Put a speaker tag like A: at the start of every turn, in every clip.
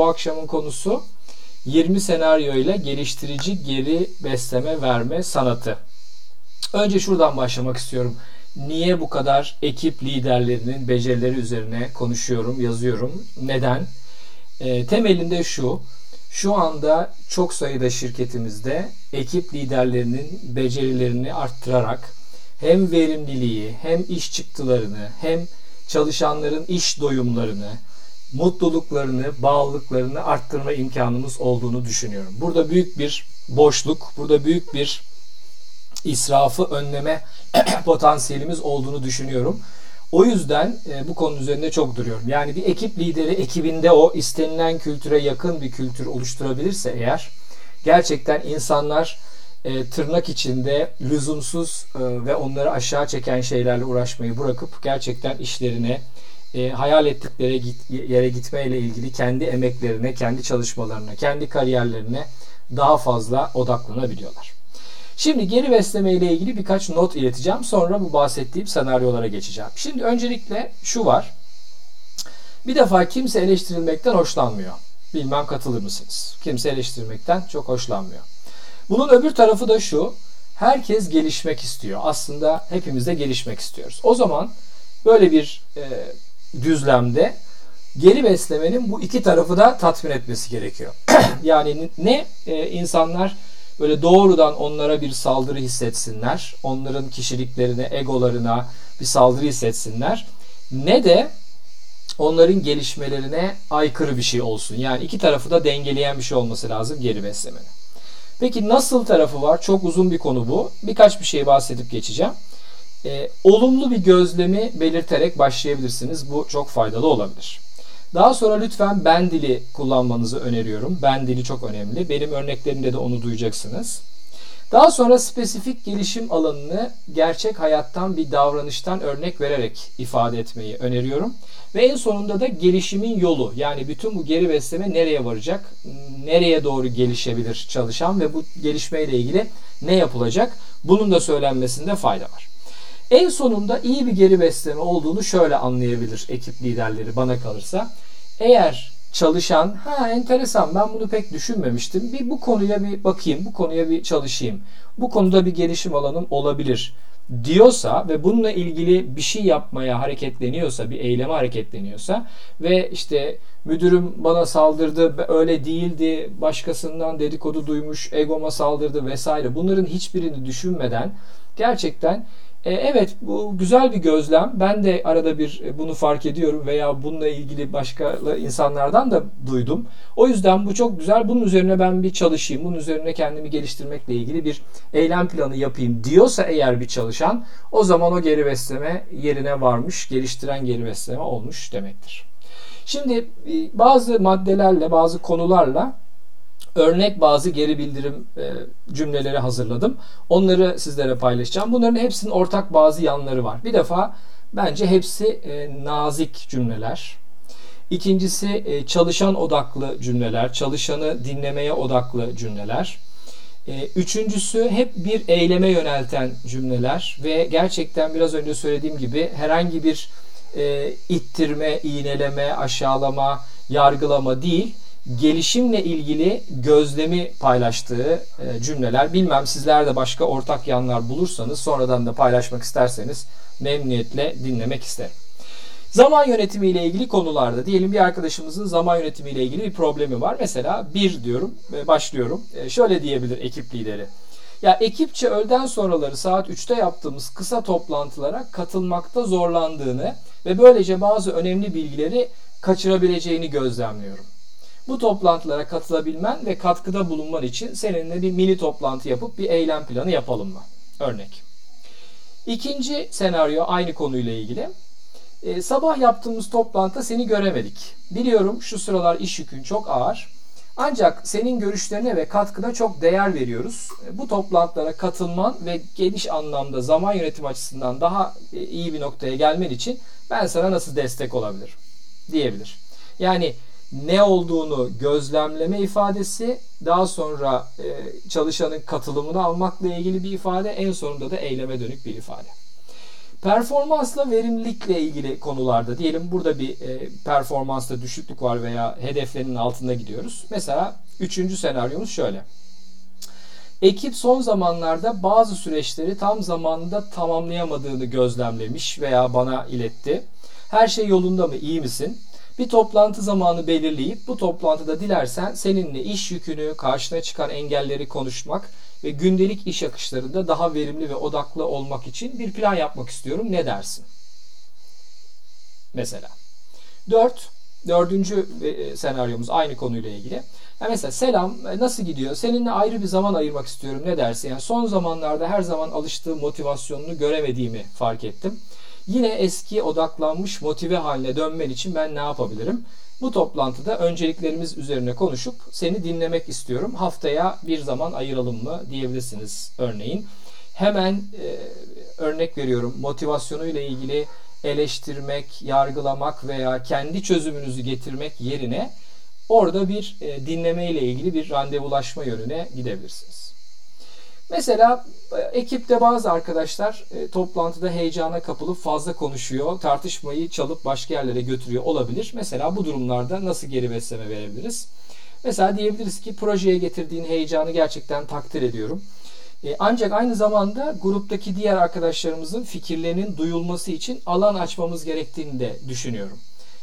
A: bu akşamın konusu 20 senaryo ile geliştirici geri besleme verme sanatı. Önce şuradan başlamak istiyorum. Niye bu kadar ekip liderlerinin becerileri üzerine konuşuyorum, yazıyorum? Neden? E, temelinde şu. Şu anda çok sayıda şirketimizde ekip liderlerinin becerilerini arttırarak hem verimliliği, hem iş çıktılarını, hem çalışanların iş doyumlarını, mutluluklarını, bağlılıklarını arttırma imkanımız olduğunu düşünüyorum. Burada büyük bir boşluk, burada büyük bir israfı önleme potansiyelimiz olduğunu düşünüyorum. O yüzden e, bu konu üzerinde çok duruyorum. Yani bir ekip lideri ekibinde o istenilen kültüre yakın bir kültür oluşturabilirse eğer gerçekten insanlar e, tırnak içinde lüzumsuz e, ve onları aşağı çeken şeylerle uğraşmayı bırakıp gerçekten işlerine e, hayal ettikleri git, yere gitmeyle ilgili kendi emeklerine, kendi çalışmalarına, kendi kariyerlerine daha fazla odaklanabiliyorlar. Şimdi geri besleme ile ilgili birkaç not ileteceğim. Sonra bu bahsettiğim senaryolara geçeceğim. Şimdi öncelikle şu var. Bir defa kimse eleştirilmekten hoşlanmıyor. Bilmem katılır mısınız? Kimse eleştirilmekten çok hoşlanmıyor. Bunun öbür tarafı da şu. Herkes gelişmek istiyor. Aslında hepimiz de gelişmek istiyoruz. O zaman böyle bir e, düzlemde geri beslemenin bu iki tarafı da tatmin etmesi gerekiyor. yani ne e, insanlar böyle doğrudan onlara bir saldırı hissetsinler. Onların kişiliklerine, egolarına bir saldırı hissetsinler. Ne de onların gelişmelerine aykırı bir şey olsun. Yani iki tarafı da dengeleyen bir şey olması lazım geri beslemenin. Peki nasıl tarafı var? Çok uzun bir konu bu. Birkaç bir şey bahsedip geçeceğim. E, olumlu bir gözlemi belirterek başlayabilirsiniz. Bu çok faydalı olabilir. Daha sonra lütfen ben dili kullanmanızı öneriyorum. Ben dili çok önemli. Benim örneklerimde de onu duyacaksınız. Daha sonra spesifik gelişim alanını gerçek hayattan bir davranıştan örnek vererek ifade etmeyi öneriyorum. Ve en sonunda da gelişimin yolu yani bütün bu geri besleme nereye varacak, nereye doğru gelişebilir çalışan ve bu gelişmeyle ilgili ne yapılacak bunun da söylenmesinde fayda var. En sonunda iyi bir geri besleme olduğunu şöyle anlayabilir ekip liderleri bana kalırsa. Eğer çalışan ha enteresan ben bunu pek düşünmemiştim. Bir bu konuya bir bakayım, bu konuya bir çalışayım. Bu konuda bir gelişim alanım olabilir diyorsa ve bununla ilgili bir şey yapmaya hareketleniyorsa, bir eyleme hareketleniyorsa ve işte müdürüm bana saldırdı, öyle değildi, başkasından dedikodu duymuş, egoma saldırdı vesaire. Bunların hiçbirini düşünmeden gerçekten e, evet bu güzel bir gözlem. Ben de arada bir e, bunu fark ediyorum veya bununla ilgili başka insanlardan da duydum. O yüzden bu çok güzel. Bunun üzerine ben bir çalışayım. Bunun üzerine kendimi geliştirmekle ilgili bir eylem planı yapayım diyorsa eğer bir çalışan o zaman o geri besleme yerine varmış, geliştiren geri besleme olmuş demektir. Şimdi e, bazı maddelerle, bazı konularla örnek bazı geri bildirim e, cümleleri hazırladım. Onları sizlere paylaşacağım. Bunların hepsinin ortak bazı yanları var. Bir defa bence hepsi e, nazik cümleler. İkincisi e, çalışan odaklı cümleler, çalışanı dinlemeye odaklı cümleler. Üçüncüsü hep bir eyleme yönelten cümleler ve gerçekten biraz önce söylediğim gibi herhangi bir ittirme, iğneleme, aşağılama, yargılama değil, gelişimle ilgili gözlemi paylaştığı e, cümleler. Bilmem sizler de başka ortak yanlar bulursanız sonradan da paylaşmak isterseniz memnuniyetle dinlemek isterim. Zaman yönetimi ile ilgili konularda diyelim bir arkadaşımızın zaman yönetimi ile ilgili bir problemi var. Mesela bir diyorum ve başlıyorum. E, şöyle diyebilir ekip lideri. Ya ekipçe öğleden sonraları saat 3'te yaptığımız kısa toplantılara katılmakta zorlandığını ve böylece bazı önemli bilgileri kaçırabileceğini gözlemliyorum. Bu toplantılara katılabilmen ve katkıda bulunman için seninle bir mini toplantı yapıp bir eylem planı yapalım mı? Örnek. İkinci senaryo aynı konuyla ilgili. E, sabah yaptığımız toplantıda seni göremedik. Biliyorum şu sıralar iş yükün çok ağır. Ancak senin görüşlerine ve katkına çok değer veriyoruz. E, bu toplantılara katılman ve geniş anlamda zaman yönetim açısından daha e, iyi bir noktaya gelmen için ben sana nasıl destek olabilirim diyebilir. Yani ne olduğunu gözlemleme ifadesi, daha sonra e, çalışanın katılımını almakla ilgili bir ifade, en sonunda da eyleme dönük bir ifade. Performansla verimlilikle ilgili konularda diyelim burada bir e, performansta düşüklük var veya hedeflerinin altında gidiyoruz. Mesela üçüncü senaryomuz şöyle. Ekip son zamanlarda bazı süreçleri tam zamanında tamamlayamadığını gözlemlemiş veya bana iletti. Her şey yolunda mı, iyi misin? Bir toplantı zamanı belirleyip bu toplantıda dilersen seninle iş yükünü, karşına çıkan engelleri konuşmak ve gündelik iş akışlarında daha verimli ve odaklı olmak için bir plan yapmak istiyorum. Ne dersin? Mesela. Dört, dördüncü e, senaryomuz aynı konuyla ilgili. Yani mesela selam e, nasıl gidiyor? Seninle ayrı bir zaman ayırmak istiyorum. Ne dersin? Yani son zamanlarda her zaman alıştığım motivasyonunu göremediğimi fark ettim. Yine eski odaklanmış motive haline dönmen için ben ne yapabilirim? Bu toplantıda önceliklerimiz üzerine konuşup seni dinlemek istiyorum. Haftaya bir zaman ayıralım mı diyebilirsiniz örneğin. Hemen e, örnek veriyorum motivasyonu ile ilgili eleştirmek, yargılamak veya kendi çözümünüzü getirmek yerine orada bir e, dinleme ile ilgili bir randevulaşma yönüne gidebilirsiniz. Mesela e, ekipte bazı arkadaşlar e, toplantıda heyecana kapılıp fazla konuşuyor, tartışmayı çalıp başka yerlere götürüyor olabilir. Mesela bu durumlarda nasıl geri besleme verebiliriz? Mesela diyebiliriz ki projeye getirdiğin heyecanı gerçekten takdir ediyorum. E, ancak aynı zamanda gruptaki diğer arkadaşlarımızın fikirlerinin duyulması için alan açmamız gerektiğini de düşünüyorum.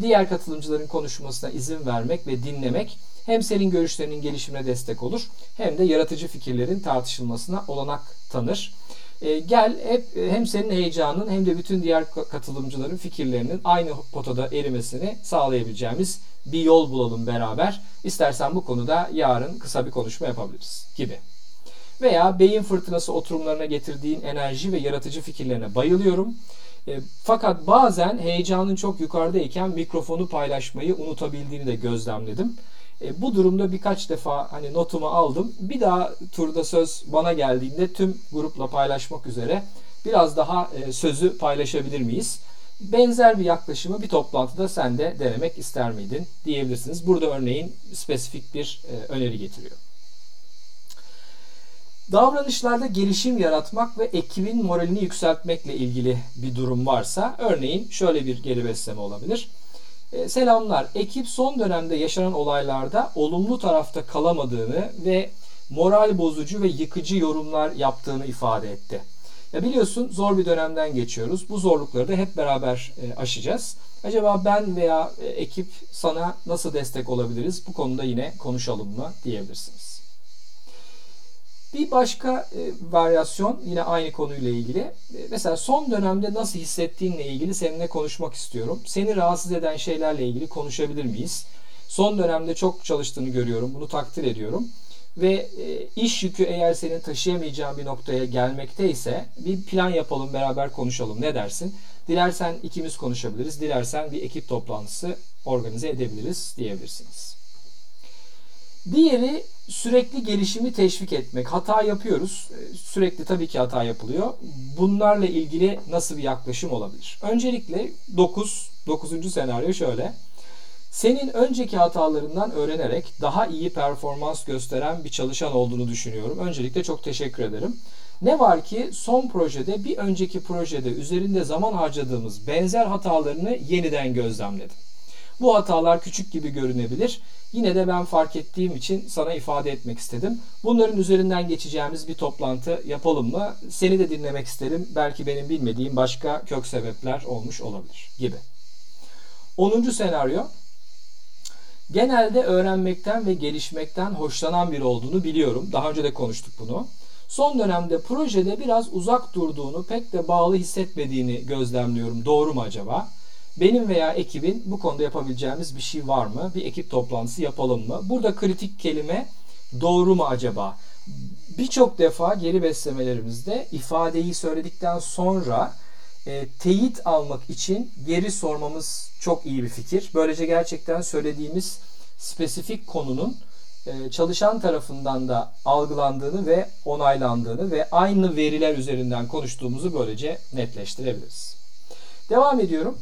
A: Diğer katılımcıların konuşmasına izin vermek ve dinlemek hem senin görüşlerinin gelişimine destek olur hem de yaratıcı fikirlerin tartışılmasına olanak tanır. E, gel hep e, hem senin heyecanın hem de bütün diğer katılımcıların fikirlerinin aynı potada erimesini sağlayabileceğimiz bir yol bulalım beraber. İstersen bu konuda yarın kısa bir konuşma yapabiliriz gibi. Veya beyin fırtınası oturumlarına getirdiğin enerji ve yaratıcı fikirlerine bayılıyorum. E, fakat bazen heyecanın çok yukarıdayken mikrofonu paylaşmayı unutabildiğini de gözlemledim. E, bu durumda birkaç defa hani notumu aldım. Bir daha turda söz bana geldiğinde tüm grupla paylaşmak üzere biraz daha e, sözü paylaşabilir miyiz? Benzer bir yaklaşımı bir toplantıda sen de denemek ister miydin diyebilirsiniz. Burada örneğin spesifik bir e, öneri getiriyor. Davranışlarda gelişim yaratmak ve ekibin moralini yükseltmekle ilgili bir durum varsa örneğin şöyle bir geri besleme olabilir. E, selamlar. Ekip son dönemde yaşanan olaylarda olumlu tarafta kalamadığını ve moral bozucu ve yıkıcı yorumlar yaptığını ifade etti. Ya biliyorsun zor bir dönemden geçiyoruz. Bu zorlukları da hep beraber e, aşacağız. Acaba ben veya e, ekip sana nasıl destek olabiliriz? Bu konuda yine konuşalım mı diyebilirsiniz. Bir başka e, varyasyon yine aynı konuyla ilgili. E, mesela son dönemde nasıl hissettiğinle ilgili seninle konuşmak istiyorum. Seni rahatsız eden şeylerle ilgili konuşabilir miyiz? Son dönemde çok çalıştığını görüyorum. Bunu takdir ediyorum. Ve e, iş yükü eğer senin taşıyamayacağın bir noktaya gelmekteyse bir plan yapalım beraber konuşalım. Ne dersin? Dilersen ikimiz konuşabiliriz. Dilersen bir ekip toplantısı organize edebiliriz diyebilirsiniz. Diğeri sürekli gelişimi teşvik etmek. Hata yapıyoruz. Ee, sürekli tabii ki hata yapılıyor. Bunlarla ilgili nasıl bir yaklaşım olabilir? Öncelikle 9, 9. senaryo şöyle. Senin önceki hatalarından öğrenerek daha iyi performans gösteren bir çalışan olduğunu düşünüyorum. Öncelikle çok teşekkür ederim. Ne var ki son projede bir önceki projede üzerinde zaman harcadığımız benzer hatalarını yeniden gözlemledim. Bu hatalar küçük gibi görünebilir. Yine de ben fark ettiğim için sana ifade etmek istedim. Bunların üzerinden geçeceğimiz bir toplantı yapalım mı? Seni de dinlemek isterim. Belki benim bilmediğim başka kök sebepler olmuş olabilir gibi. 10. senaryo Genelde öğrenmekten ve gelişmekten hoşlanan biri olduğunu biliyorum. Daha önce de konuştuk bunu. Son dönemde projede biraz uzak durduğunu, pek de bağlı hissetmediğini gözlemliyorum. Doğru mu acaba? Benim veya ekibin bu konuda yapabileceğimiz bir şey var mı? Bir ekip toplantısı yapalım mı? Burada kritik kelime doğru mu acaba? Birçok defa geri beslemelerimizde ifadeyi söyledikten sonra e, teyit almak için geri sormamız çok iyi bir fikir. Böylece gerçekten söylediğimiz spesifik konunun e, çalışan tarafından da algılandığını ve onaylandığını ve aynı veriler üzerinden konuştuğumuzu böylece netleştirebiliriz. Devam ediyorum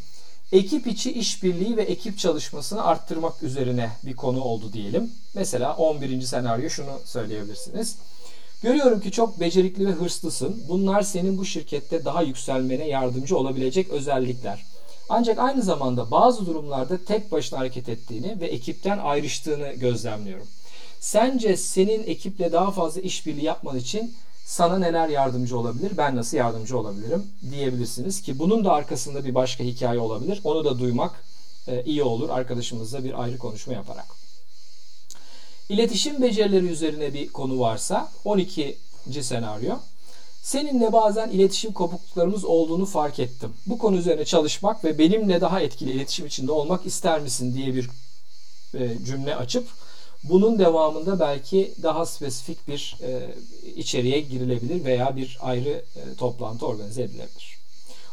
A: ekip içi işbirliği ve ekip çalışmasını arttırmak üzerine bir konu oldu diyelim. Mesela 11. senaryo şunu söyleyebilirsiniz. Görüyorum ki çok becerikli ve hırslısın. Bunlar senin bu şirkette daha yükselmene yardımcı olabilecek özellikler. Ancak aynı zamanda bazı durumlarda tek başına hareket ettiğini ve ekipten ayrıştığını gözlemliyorum. Sence senin ekiple daha fazla işbirliği yapman için sana neler yardımcı olabilir, ben nasıl yardımcı olabilirim diyebilirsiniz ki bunun da arkasında bir başka hikaye olabilir. Onu da duymak e, iyi olur arkadaşımızla bir ayrı konuşma yaparak. İletişim becerileri üzerine bir konu varsa 12. senaryo. Seninle bazen iletişim kopukluklarımız olduğunu fark ettim. Bu konu üzerine çalışmak ve benimle daha etkili iletişim içinde olmak ister misin diye bir e, cümle açıp bunun devamında belki daha spesifik bir e, içeriğe girilebilir veya bir ayrı e, toplantı organize edilebilir.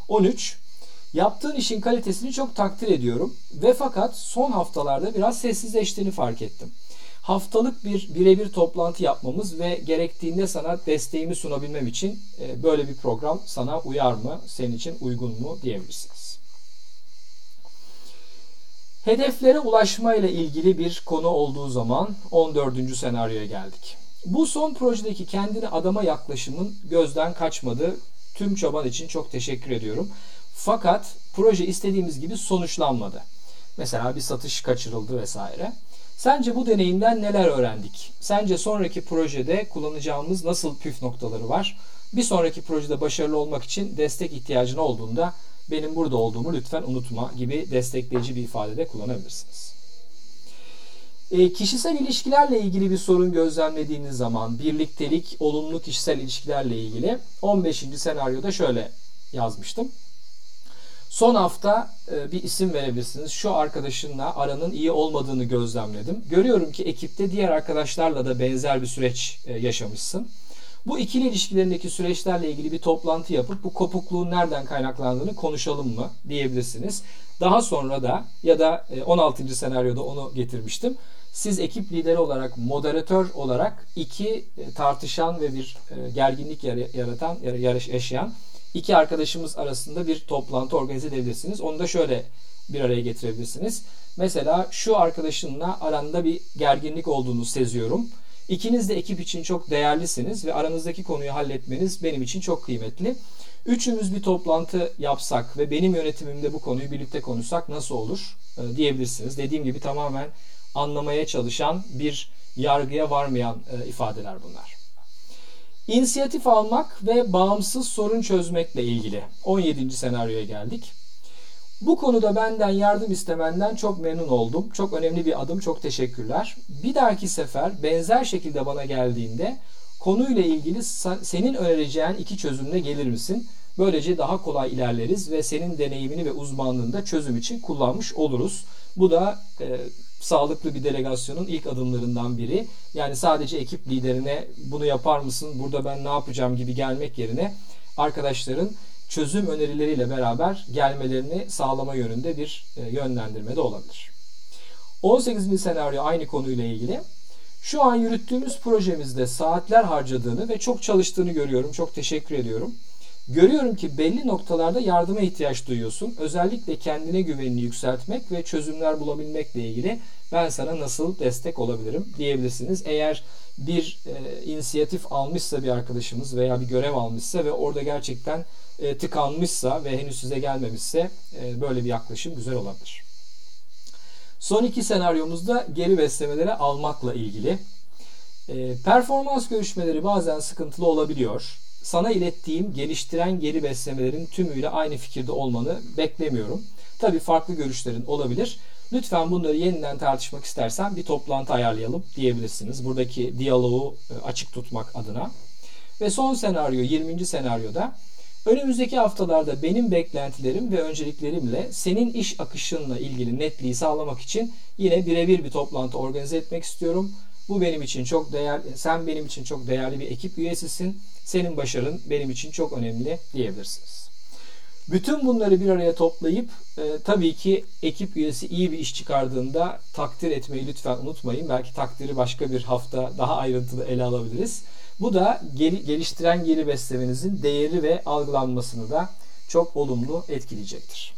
A: 13. Yaptığın işin kalitesini çok takdir ediyorum ve fakat son haftalarda biraz sessizleştiğini fark ettim. Haftalık bir birebir toplantı yapmamız ve gerektiğinde sana desteğimi sunabilmem için e, böyle bir program sana uyar mı, senin için uygun mu diyebilirsiniz. Hedeflere ulaşma ile ilgili bir konu olduğu zaman 14. senaryoya geldik. Bu son projedeki kendini adama yaklaşımın gözden kaçmadı. Tüm çaban için çok teşekkür ediyorum. Fakat proje istediğimiz gibi sonuçlanmadı. Mesela bir satış kaçırıldı vesaire. Sence bu deneyimden neler öğrendik? Sence sonraki projede kullanacağımız nasıl püf noktaları var? Bir sonraki projede başarılı olmak için destek ihtiyacın olduğunda benim burada olduğumu lütfen unutma gibi destekleyici bir ifade kullanabilirsiniz. E, kişisel ilişkilerle ilgili bir sorun gözlemlediğiniz zaman birliktelik, olumlu kişisel ilişkilerle ilgili 15. senaryoda şöyle yazmıştım. Son hafta e, bir isim verebilirsiniz. Şu arkadaşınla aranın iyi olmadığını gözlemledim. Görüyorum ki ekipte diğer arkadaşlarla da benzer bir süreç e, yaşamışsın. Bu ikili ilişkilerindeki süreçlerle ilgili bir toplantı yapıp bu kopukluğun nereden kaynaklandığını konuşalım mı diyebilirsiniz. Daha sonra da ya da 16. E, senaryoda onu getirmiştim. Siz ekip lideri olarak, moderatör olarak iki tartışan ve bir gerginlik yaratan, yaşayan iki arkadaşımız arasında bir toplantı organize edebilirsiniz. Onu da şöyle bir araya getirebilirsiniz. Mesela şu arkadaşınla aranda bir gerginlik olduğunu seziyorum. İkiniz de ekip için çok değerlisiniz ve aranızdaki konuyu halletmeniz benim için çok kıymetli. Üçümüz bir toplantı yapsak ve benim yönetimimde bu konuyu birlikte konuşsak nasıl olur e, diyebilirsiniz. Dediğim gibi tamamen anlamaya çalışan bir yargıya varmayan e, ifadeler bunlar. İnisiyatif almak ve bağımsız sorun çözmekle ilgili 17. senaryoya geldik. Bu konuda benden yardım istemenden çok memnun oldum. Çok önemli bir adım, çok teşekkürler. Bir dahaki sefer benzer şekilde bana geldiğinde konuyla ilgili senin önereceğin iki çözümle gelir misin? Böylece daha kolay ilerleriz ve senin deneyimini ve uzmanlığını da çözüm için kullanmış oluruz. Bu da e, sağlıklı bir delegasyonun ilk adımlarından biri. Yani sadece ekip liderine bunu yapar mısın, burada ben ne yapacağım gibi gelmek yerine arkadaşların çözüm önerileriyle beraber gelmelerini sağlama yönünde bir e, yönlendirme de olabilir. 18. senaryo aynı konuyla ilgili. Şu an yürüttüğümüz projemizde saatler harcadığını ve çok çalıştığını görüyorum. Çok teşekkür ediyorum. Görüyorum ki belli noktalarda yardıma ihtiyaç duyuyorsun. Özellikle kendine güvenini yükseltmek ve çözümler bulabilmekle ilgili ben sana nasıl destek olabilirim diyebilirsiniz. Eğer bir e, inisiyatif almışsa bir arkadaşımız veya bir görev almışsa ve orada gerçekten e, tıkanmışsa ve henüz size gelmemişse e, böyle bir yaklaşım güzel olabilir. Son iki senaryomuzda geri beslemelere almakla ilgili. E, performans görüşmeleri bazen sıkıntılı olabiliyor sana ilettiğim geliştiren geri beslemelerin tümüyle aynı fikirde olmanı beklemiyorum. Tabii farklı görüşlerin olabilir. Lütfen bunları yeniden tartışmak istersen bir toplantı ayarlayalım diyebilirsiniz. Buradaki diyaloğu e, açık tutmak adına. Ve son senaryo 20. senaryoda önümüzdeki haftalarda benim beklentilerim ve önceliklerimle senin iş akışınla ilgili netliği sağlamak için yine birebir bir toplantı organize etmek istiyorum. Bu benim için çok değerli, sen benim için çok değerli bir ekip üyesisin. Senin başarın benim için çok önemli diyebilirsiniz. Bütün bunları bir araya toplayıp e, tabii ki ekip üyesi iyi bir iş çıkardığında takdir etmeyi lütfen unutmayın. Belki takdiri başka bir hafta daha ayrıntılı ele alabiliriz. Bu da gel, geliştiren geri beslemenizin değeri ve algılanmasını da çok olumlu etkileyecektir.